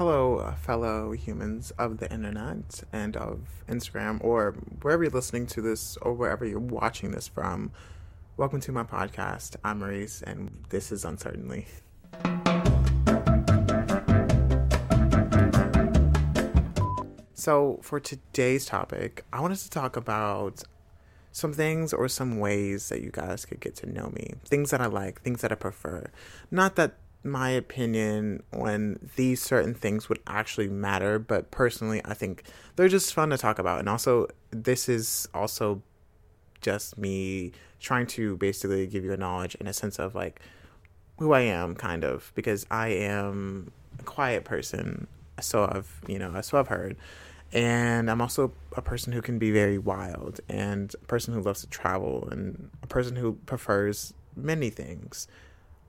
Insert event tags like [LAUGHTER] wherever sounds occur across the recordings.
Hello, uh, fellow humans of the internet and of Instagram, or wherever you're listening to this, or wherever you're watching this from. Welcome to my podcast. I'm Maurice, and this is Uncertainly. So, for today's topic, I wanted to talk about some things or some ways that you guys could get to know me. Things that I like, things that I prefer. Not that my opinion when these certain things would actually matter, but personally, I think they're just fun to talk about. And also, this is also just me trying to basically give you a knowledge in a sense of like who I am, kind of, because I am a quiet person. So I've, you know, so I've heard. And I'm also a person who can be very wild and a person who loves to travel and a person who prefers many things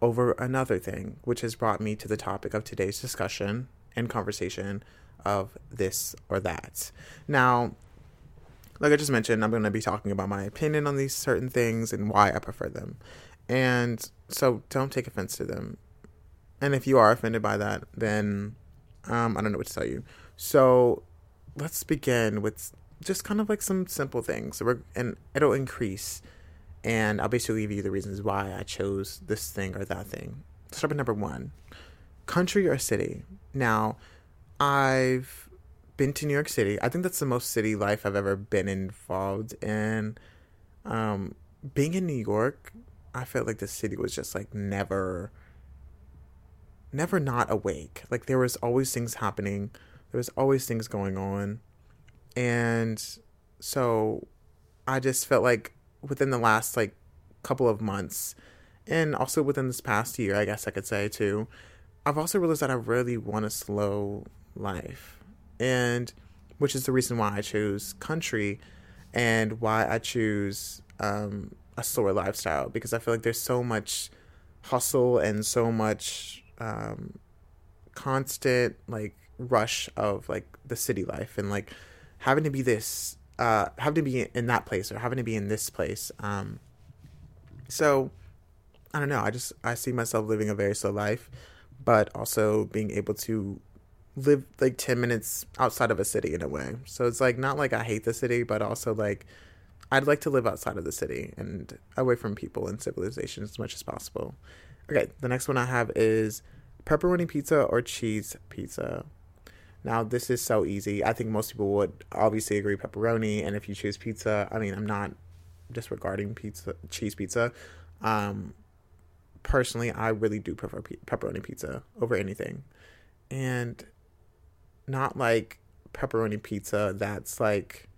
over another thing, which has brought me to the topic of today's discussion and conversation of this or that. Now, like I just mentioned, I'm going to be talking about my opinion on these certain things and why I prefer them. And so don't take offense to them. And if you are offended by that, then um, I don't know what to tell you. So let's begin with just kind of like some simple things. And it'll increase and I'll basically give you the reasons why I chose this thing or that thing. Start with number one country or city. Now, I've been to New York City. I think that's the most city life I've ever been involved in. Um, being in New York, I felt like the city was just like never, never not awake. Like there was always things happening, there was always things going on. And so I just felt like within the last like couple of months and also within this past year, I guess I could say too, I've also realized that I really want a slow life. And which is the reason why I chose country and why I choose um, a slower lifestyle because I feel like there's so much hustle and so much um, constant like rush of like the city life and like having to be this uh, having to be in that place or having to be in this place. Um, so I don't know. I just I see myself living a very slow life, but also being able to live like 10 minutes outside of a city in a way. So it's like not like I hate the city, but also like I'd like to live outside of the city and away from people and civilization as much as possible. Okay, the next one I have is pepperoni pizza or cheese pizza. Now, this is so easy. I think most people would obviously agree pepperoni. And if you choose pizza, I mean, I'm not disregarding pizza, cheese pizza. Um, personally, I really do prefer pe- pepperoni pizza over anything. And not like pepperoni pizza that's like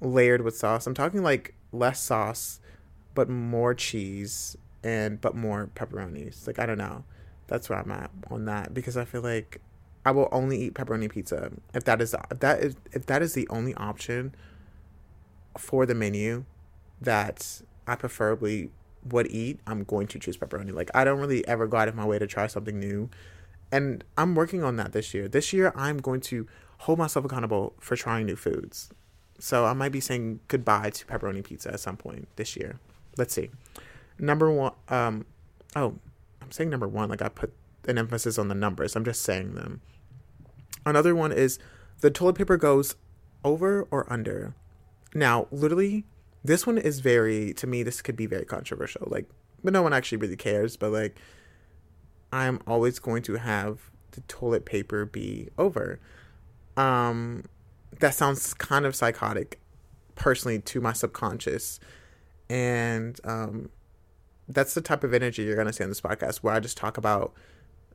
layered with sauce. I'm talking like less sauce, but more cheese and but more pepperonis. Like I don't know. That's where I'm at on that because I feel like I will only eat pepperoni pizza if that is if that is if that is the only option for the menu that I preferably would eat. I'm going to choose pepperoni. Like I don't really ever go out of my way to try something new, and I'm working on that this year. This year I'm going to hold myself accountable for trying new foods. So I might be saying goodbye to pepperoni pizza at some point this year. Let's see. Number one. Um. Oh, I'm saying number one. Like I put an emphasis on the numbers. I'm just saying them. Another one is the toilet paper goes over or under. Now, literally, this one is very to me. This could be very controversial. Like, but no one actually really cares. But like, I'm always going to have the toilet paper be over. Um, that sounds kind of psychotic, personally, to my subconscious, and um, that's the type of energy you're gonna see on this podcast, where I just talk about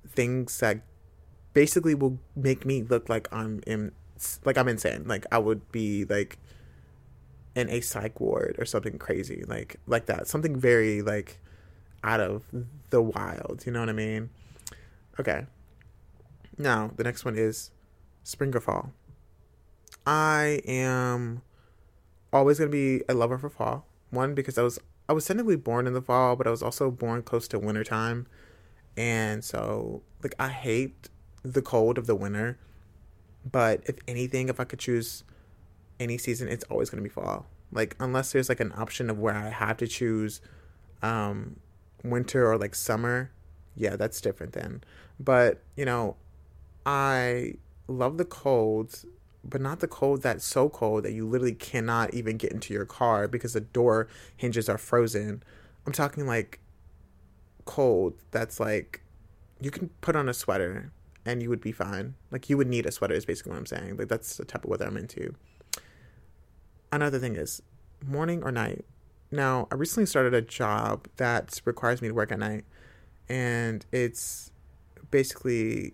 things that basically will make me look like I'm in like I'm insane. Like I would be like in a psych ward or something crazy like like that. Something very like out of the wild, you know what I mean? Okay. Now, the next one is spring or fall. I am always going to be a lover for fall. One because I was I was technically born in the fall, but I was also born close to wintertime. And so like I hate the cold of the winter. But if anything, if I could choose any season, it's always going to be fall. Like unless there's like an option of where I have to choose um winter or like summer, yeah, that's different then. But, you know, I love the cold, but not the cold that's so cold that you literally cannot even get into your car because the door hinges are frozen. I'm talking like cold that's like you can put on a sweater and you would be fine. Like you would need a sweater is basically what I'm saying. Like that's the type of weather I'm into. Another thing is morning or night. Now, I recently started a job that requires me to work at night and it's basically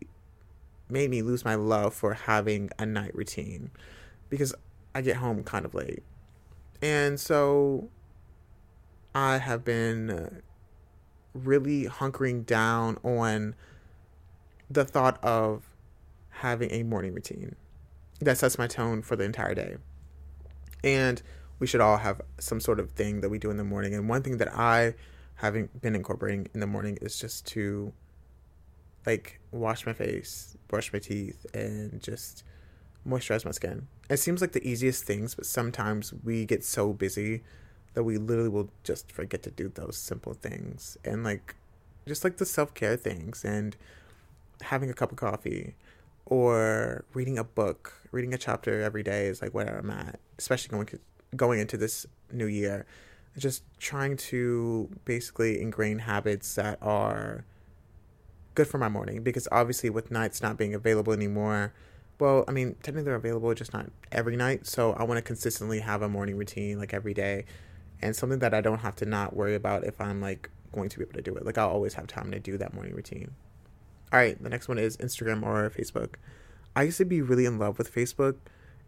made me lose my love for having a night routine because I get home kind of late. And so I have been really hunkering down on the thought of having a morning routine that sets my tone for the entire day. And we should all have some sort of thing that we do in the morning. And one thing that I having been incorporating in the morning is just to like wash my face, brush my teeth, and just moisturize my skin. It seems like the easiest things, but sometimes we get so busy that we literally will just forget to do those simple things and like just like the self-care things and having a cup of coffee or reading a book reading a chapter every day is like where i'm at especially going going into this new year just trying to basically ingrain habits that are good for my morning because obviously with nights not being available anymore well i mean technically they're available just not every night so i want to consistently have a morning routine like every day and something that I don't have to not worry about if I'm like going to be able to do it. Like I'll always have time to do that morning routine. All right, the next one is Instagram or Facebook. I used to be really in love with Facebook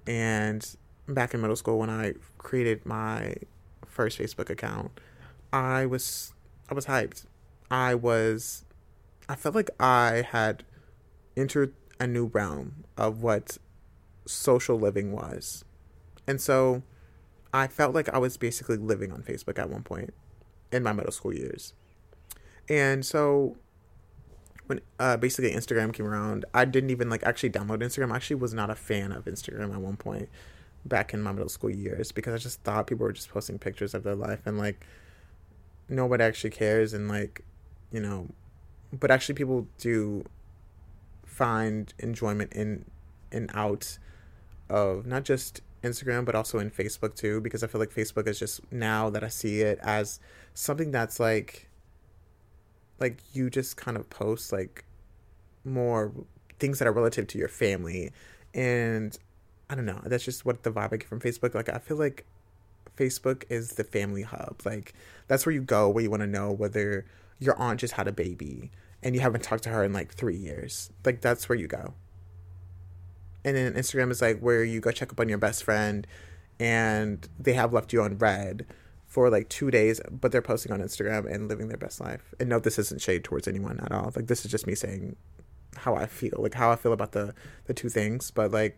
and back in middle school when I created my first Facebook account, I was I was hyped. I was I felt like I had entered a new realm of what social living was. And so I felt like I was basically living on Facebook at one point in my middle school years. And so when uh, basically Instagram came around, I didn't even like actually download Instagram. I actually was not a fan of Instagram at one point back in my middle school years because I just thought people were just posting pictures of their life and like nobody actually cares and like you know but actually people do find enjoyment in and out of not just Instagram, but also in Facebook too, because I feel like Facebook is just now that I see it as something that's like, like you just kind of post like more things that are relative to your family. And I don't know, that's just what the vibe I get from Facebook. Like, I feel like Facebook is the family hub. Like, that's where you go where you want to know whether your aunt just had a baby and you haven't talked to her in like three years. Like, that's where you go and then Instagram is like where you go check up on your best friend and they have left you on read for like two days, but they're posting on Instagram and living their best life. And no, this isn't shade towards anyone at all. Like this is just me saying how I feel, like how I feel about the the two things. But like,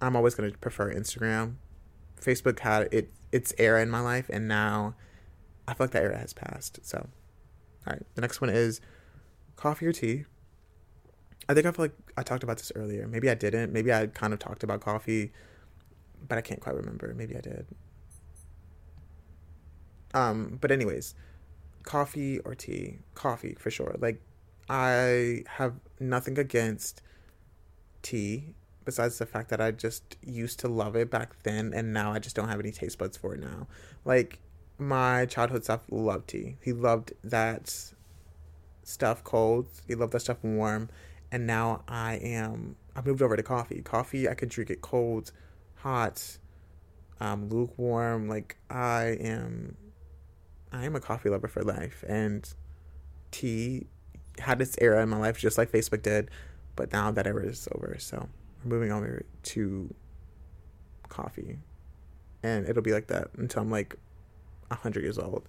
I'm always gonna prefer Instagram. Facebook had it its era in my life, and now I feel like that era has passed. So, all right, the next one is coffee or tea. I think I feel like I talked about this earlier. Maybe I didn't. Maybe I kind of talked about coffee, but I can't quite remember. Maybe I did. Um, but anyways, coffee or tea? Coffee for sure. Like I have nothing against tea besides the fact that I just used to love it back then and now I just don't have any taste buds for it now. Like my childhood self loved tea. He loved that stuff cold. He loved that stuff warm and now I am I moved over to coffee. Coffee I could drink it cold, hot, um, lukewarm. Like I am I am a coffee lover for life and tea had its era in my life just like Facebook did, but now that era is over. So we're moving over to coffee. And it'll be like that until I'm like hundred years old.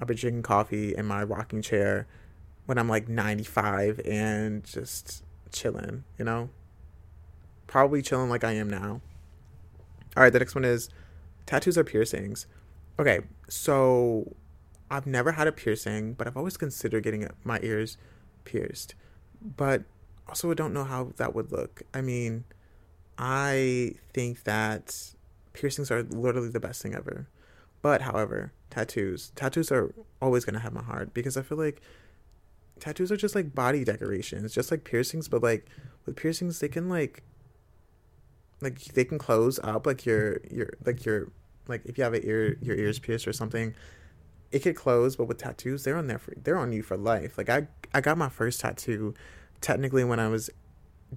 I'll be drinking coffee in my rocking chair when I'm like 95 and just chilling, you know? Probably chilling like I am now. All right, the next one is tattoos or piercings. Okay, so I've never had a piercing, but I've always considered getting my ears pierced. But also, I don't know how that would look. I mean, I think that piercings are literally the best thing ever. But, however, tattoos. Tattoos are always going to have my heart because I feel like tattoos are just like body decorations, just like piercings, but like with piercings they can like like they can close up like your your like your like if you have a ear your ears pierced or something it could close but with tattoos they're on there for they're on you for life. Like i i got my first tattoo technically when i was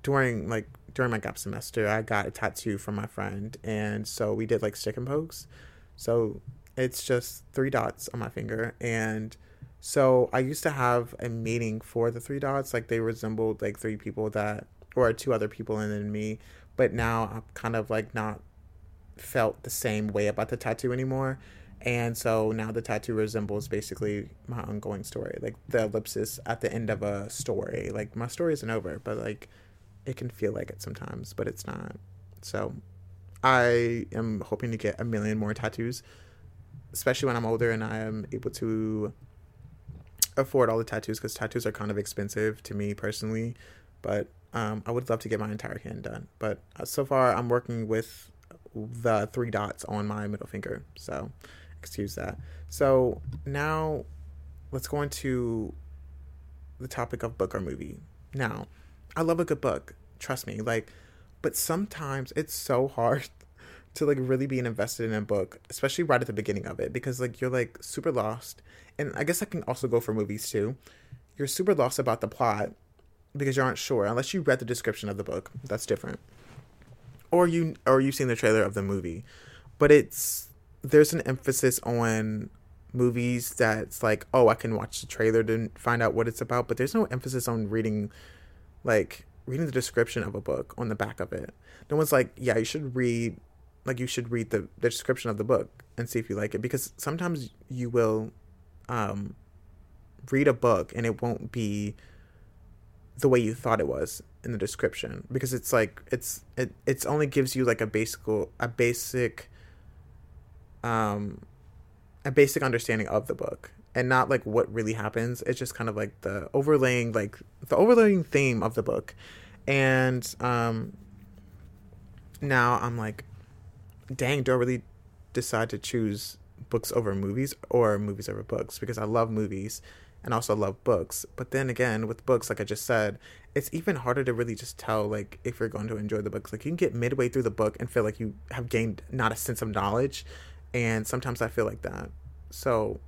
during like during my gap semester i got a tattoo from my friend and so we did like stick and pokes. So it's just three dots on my finger and so i used to have a meaning for the three dots like they resembled like three people that or two other people and then me but now i'm kind of like not felt the same way about the tattoo anymore and so now the tattoo resembles basically my ongoing story like the ellipsis at the end of a story. Like my story isn't over but like it can feel like it sometimes but it's not. So i am hoping to get a million more tattoos especially when i'm older and i am able to afford all the tattoos because tattoos are kind of expensive to me personally but um, i would love to get my entire hand done. But uh, so far i'm working with the three dots on my middle finger so excuse that. So now let's go into the topic of book or movie. Now, I love a good book, trust me, like but sometimes it's so hard [LAUGHS] to like really be invested in a book, especially right at the beginning of it because like you're like super lost. And I guess I can also go for movies too. You're super lost about the plot because you aren't sure unless you read the description of the book. That's different. Or you or you've seen the trailer of the movie. But it's there's an emphasis on movies that's like, oh, I can watch the trailer to find out what it's about, but there's no emphasis on reading, like, reading the description of a book on the back of it. No one's like, yeah, you should read, like, you should read the, the description of the book and see if you like it, because sometimes you will um, read a book and it won't be the way you thought it was in the description because it's like it's it it's only gives you like a basic a basic um, a basic understanding of the book and not like what really happens. It's just kind of like the overlaying, like the overlaying theme of the book. And um, now I'm like, dang, do I really decide to choose books over movies or movies over books? Because I love movies and also love books. But then again, with books, like I just said, it's even harder to really just tell like if you're going to enjoy the books. Like you can get midway through the book and feel like you have gained not a sense of knowledge and sometimes I feel like that. So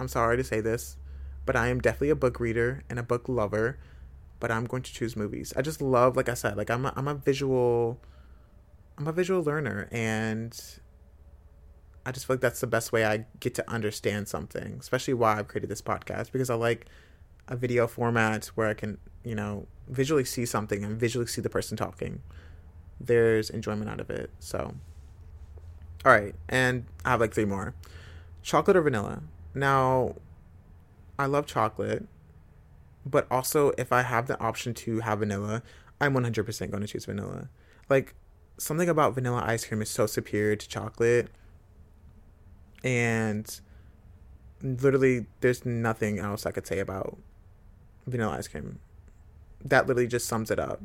I'm sorry to say this, but I am definitely a book reader and a book lover, but I'm going to choose movies. I just love, like I said, like I'm a, I'm a visual, I'm a visual learner, and I just feel like that's the best way I get to understand something, especially why I've created this podcast because I like a video format where I can, you know, visually see something and visually see the person talking. There's enjoyment out of it. So all right, and I have like three more. Chocolate or vanilla? Now, I love chocolate, but also if I have the option to have vanilla, I'm 100% going to choose vanilla. Like something about vanilla ice cream is so superior to chocolate. And literally there's nothing else I could say about vanilla ice cream. That literally just sums it up.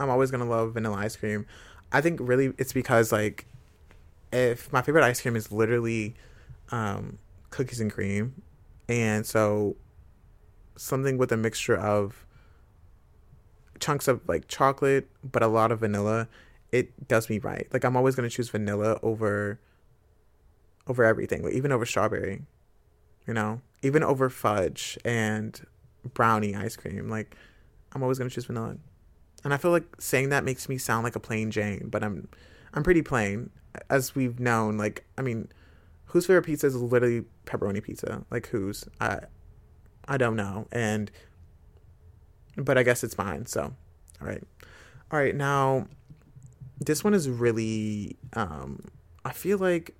I'm always going to love vanilla ice cream. I think really it's because like if my favorite ice cream is literally um, cookies and cream, and so something with a mixture of chunks of like chocolate but a lot of vanilla, it does me right. Like I'm always gonna choose vanilla over over everything, like even over strawberry, you know, even over fudge and brownie ice cream. Like I'm always gonna choose vanilla, and I feel like saying that makes me sound like a plain Jane, but I'm I'm pretty plain as we've known, like I mean, whose favorite pizza is literally pepperoni pizza? Like whose? I I don't know. And but I guess it's mine. So, all right, all right. Now, this one is really. Um, I feel like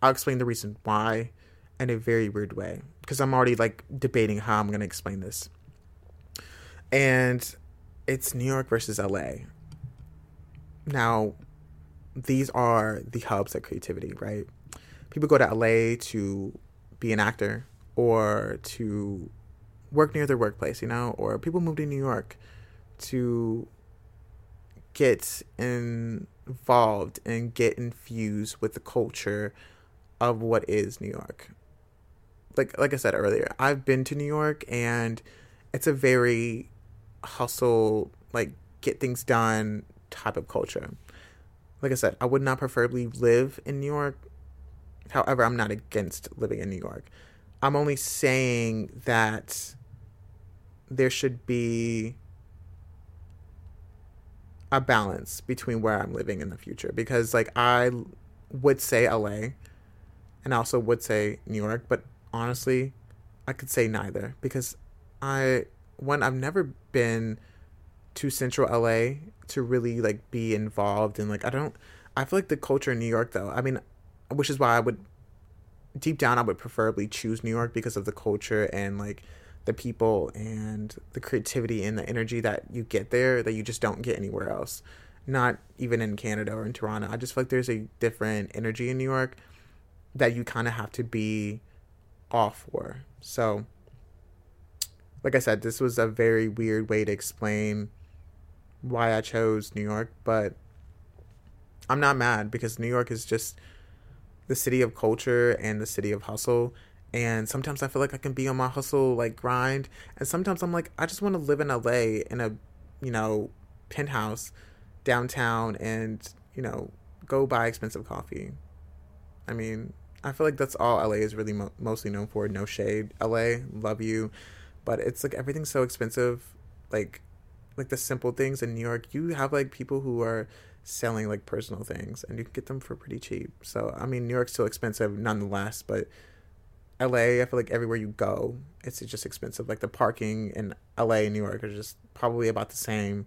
I'll explain the reason why in a very weird way because I'm already like debating how I'm gonna explain this. And it's New York versus LA. Now, these are the hubs of creativity, right? People go to LA to be an actor or to work near their workplace, you know, or people move to New York to get involved and get infused with the culture of what is New York. Like like I said earlier, I've been to New York and it's a very hustle like get things done type of culture. Like I said, I would not preferably live in New York. However, I'm not against living in New York. I'm only saying that there should be a balance between where I'm living in the future because like I would say LA and I also would say New York, but honestly, I could say neither because I one I've never been to central LA to really like be involved and like I don't I feel like the culture in New York though. I mean, which is why I would deep down I would preferably choose New York because of the culture and like the people and the creativity and the energy that you get there that you just don't get anywhere else. Not even in Canada or in Toronto. I just feel like there's a different energy in New York that you kind of have to be off for. So, like I said, this was a very weird way to explain why I chose New York, but I'm not mad because New York is just the city of culture and the city of hustle and sometimes I feel like I can be on my hustle like grind and sometimes I'm like I just want to live in LA in a you know penthouse downtown and you know go buy expensive coffee. I mean, I feel like that's all LA is really mo- mostly known for. No shade, LA, love you, but it's like everything's so expensive. Like, like the simple things in New York, you have like people who are selling like personal things, and you can get them for pretty cheap. So I mean, New York's still expensive nonetheless, but LA, I feel like everywhere you go, it's just expensive. Like the parking in LA and New York are just probably about the same,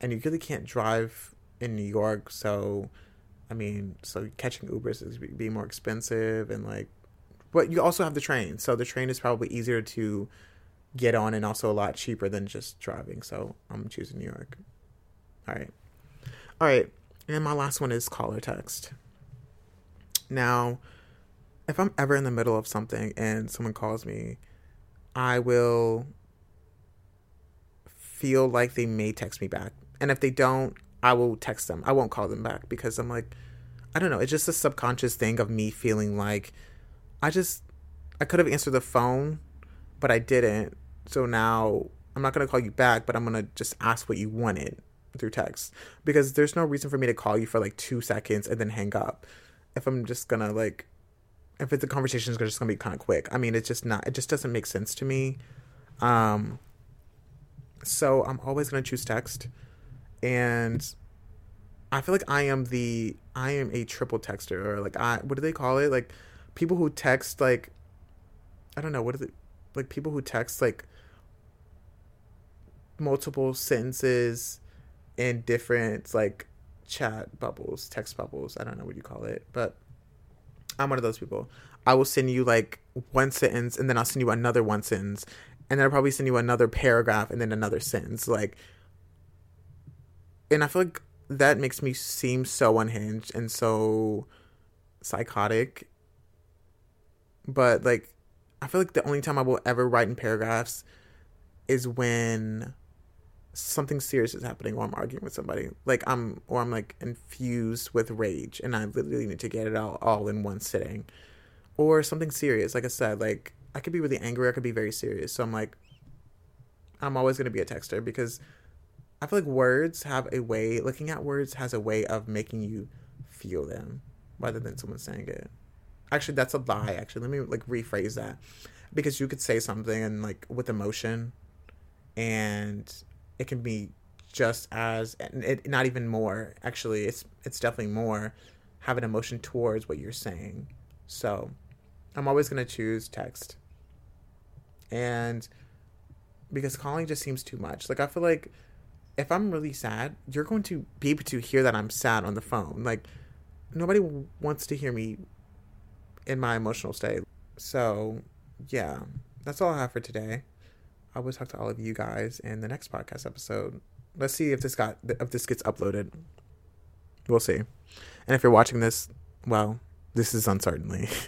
and you really can't drive in New York. So, I mean, so catching Ubers is be more expensive, and like, but you also have the train. So the train is probably easier to get on, and also a lot cheaper than just driving. So I'm choosing New York. All right, all right, and my last one is call or text. Now if I'm ever in the middle of something and someone calls me, I will feel like they may text me back. And if they don't, I will text them. I won't call them back because I'm like, I don't know. It's just a subconscious thing of me feeling like I just, I could have answered the phone, but I didn't. So now I'm not going to call you back, but I'm going to just ask what you wanted through text because there's no reason for me to call you for like two seconds and then hang up. If I'm just going to like if the conversation is just gonna be kind of quick. I mean, it's just not. It just doesn't make sense to me. Um. So I'm always gonna choose text, and I feel like I am the I am a triple texter or like I what do they call it like people who text like I don't know what is it like people who text like multiple sentences in different like chat bubbles text bubbles I don't know what you call it but I'm one of those people. I will send you like one sentence and then I'll send you another one sentence and then I'll probably send you another paragraph and then another sentence. Like, and I feel like that makes me seem so unhinged and so psychotic. But like, I feel like the only time I will ever write in paragraphs is when something serious is happening or I'm arguing with somebody. Like I'm or I'm like infused with rage and I literally need to get it all all in one sitting. Or something serious. Like I said, like I could be really angry, I could be very serious. So I'm like I'm always gonna be a texter because I feel like words have a way looking at words has a way of making you feel them rather than someone saying it. Actually that's a lie, actually. Let me like rephrase that. Because you could say something and like with emotion and it can be just as it, not even more actually it's it's definitely more have an emotion towards what you're saying. So i'm always going to choose text. And because calling just seems too much. Like i feel like if i'm really sad you're going to be able to hear that i'm sad on the phone. Like nobody wants to hear me in my emotional state. So yeah that's all i have for today I will talk to all of you guys in the next podcast episode. Let's see if this got if this gets uploaded. We'll see. And if you're watching this, well, this is uncertainly. [LAUGHS]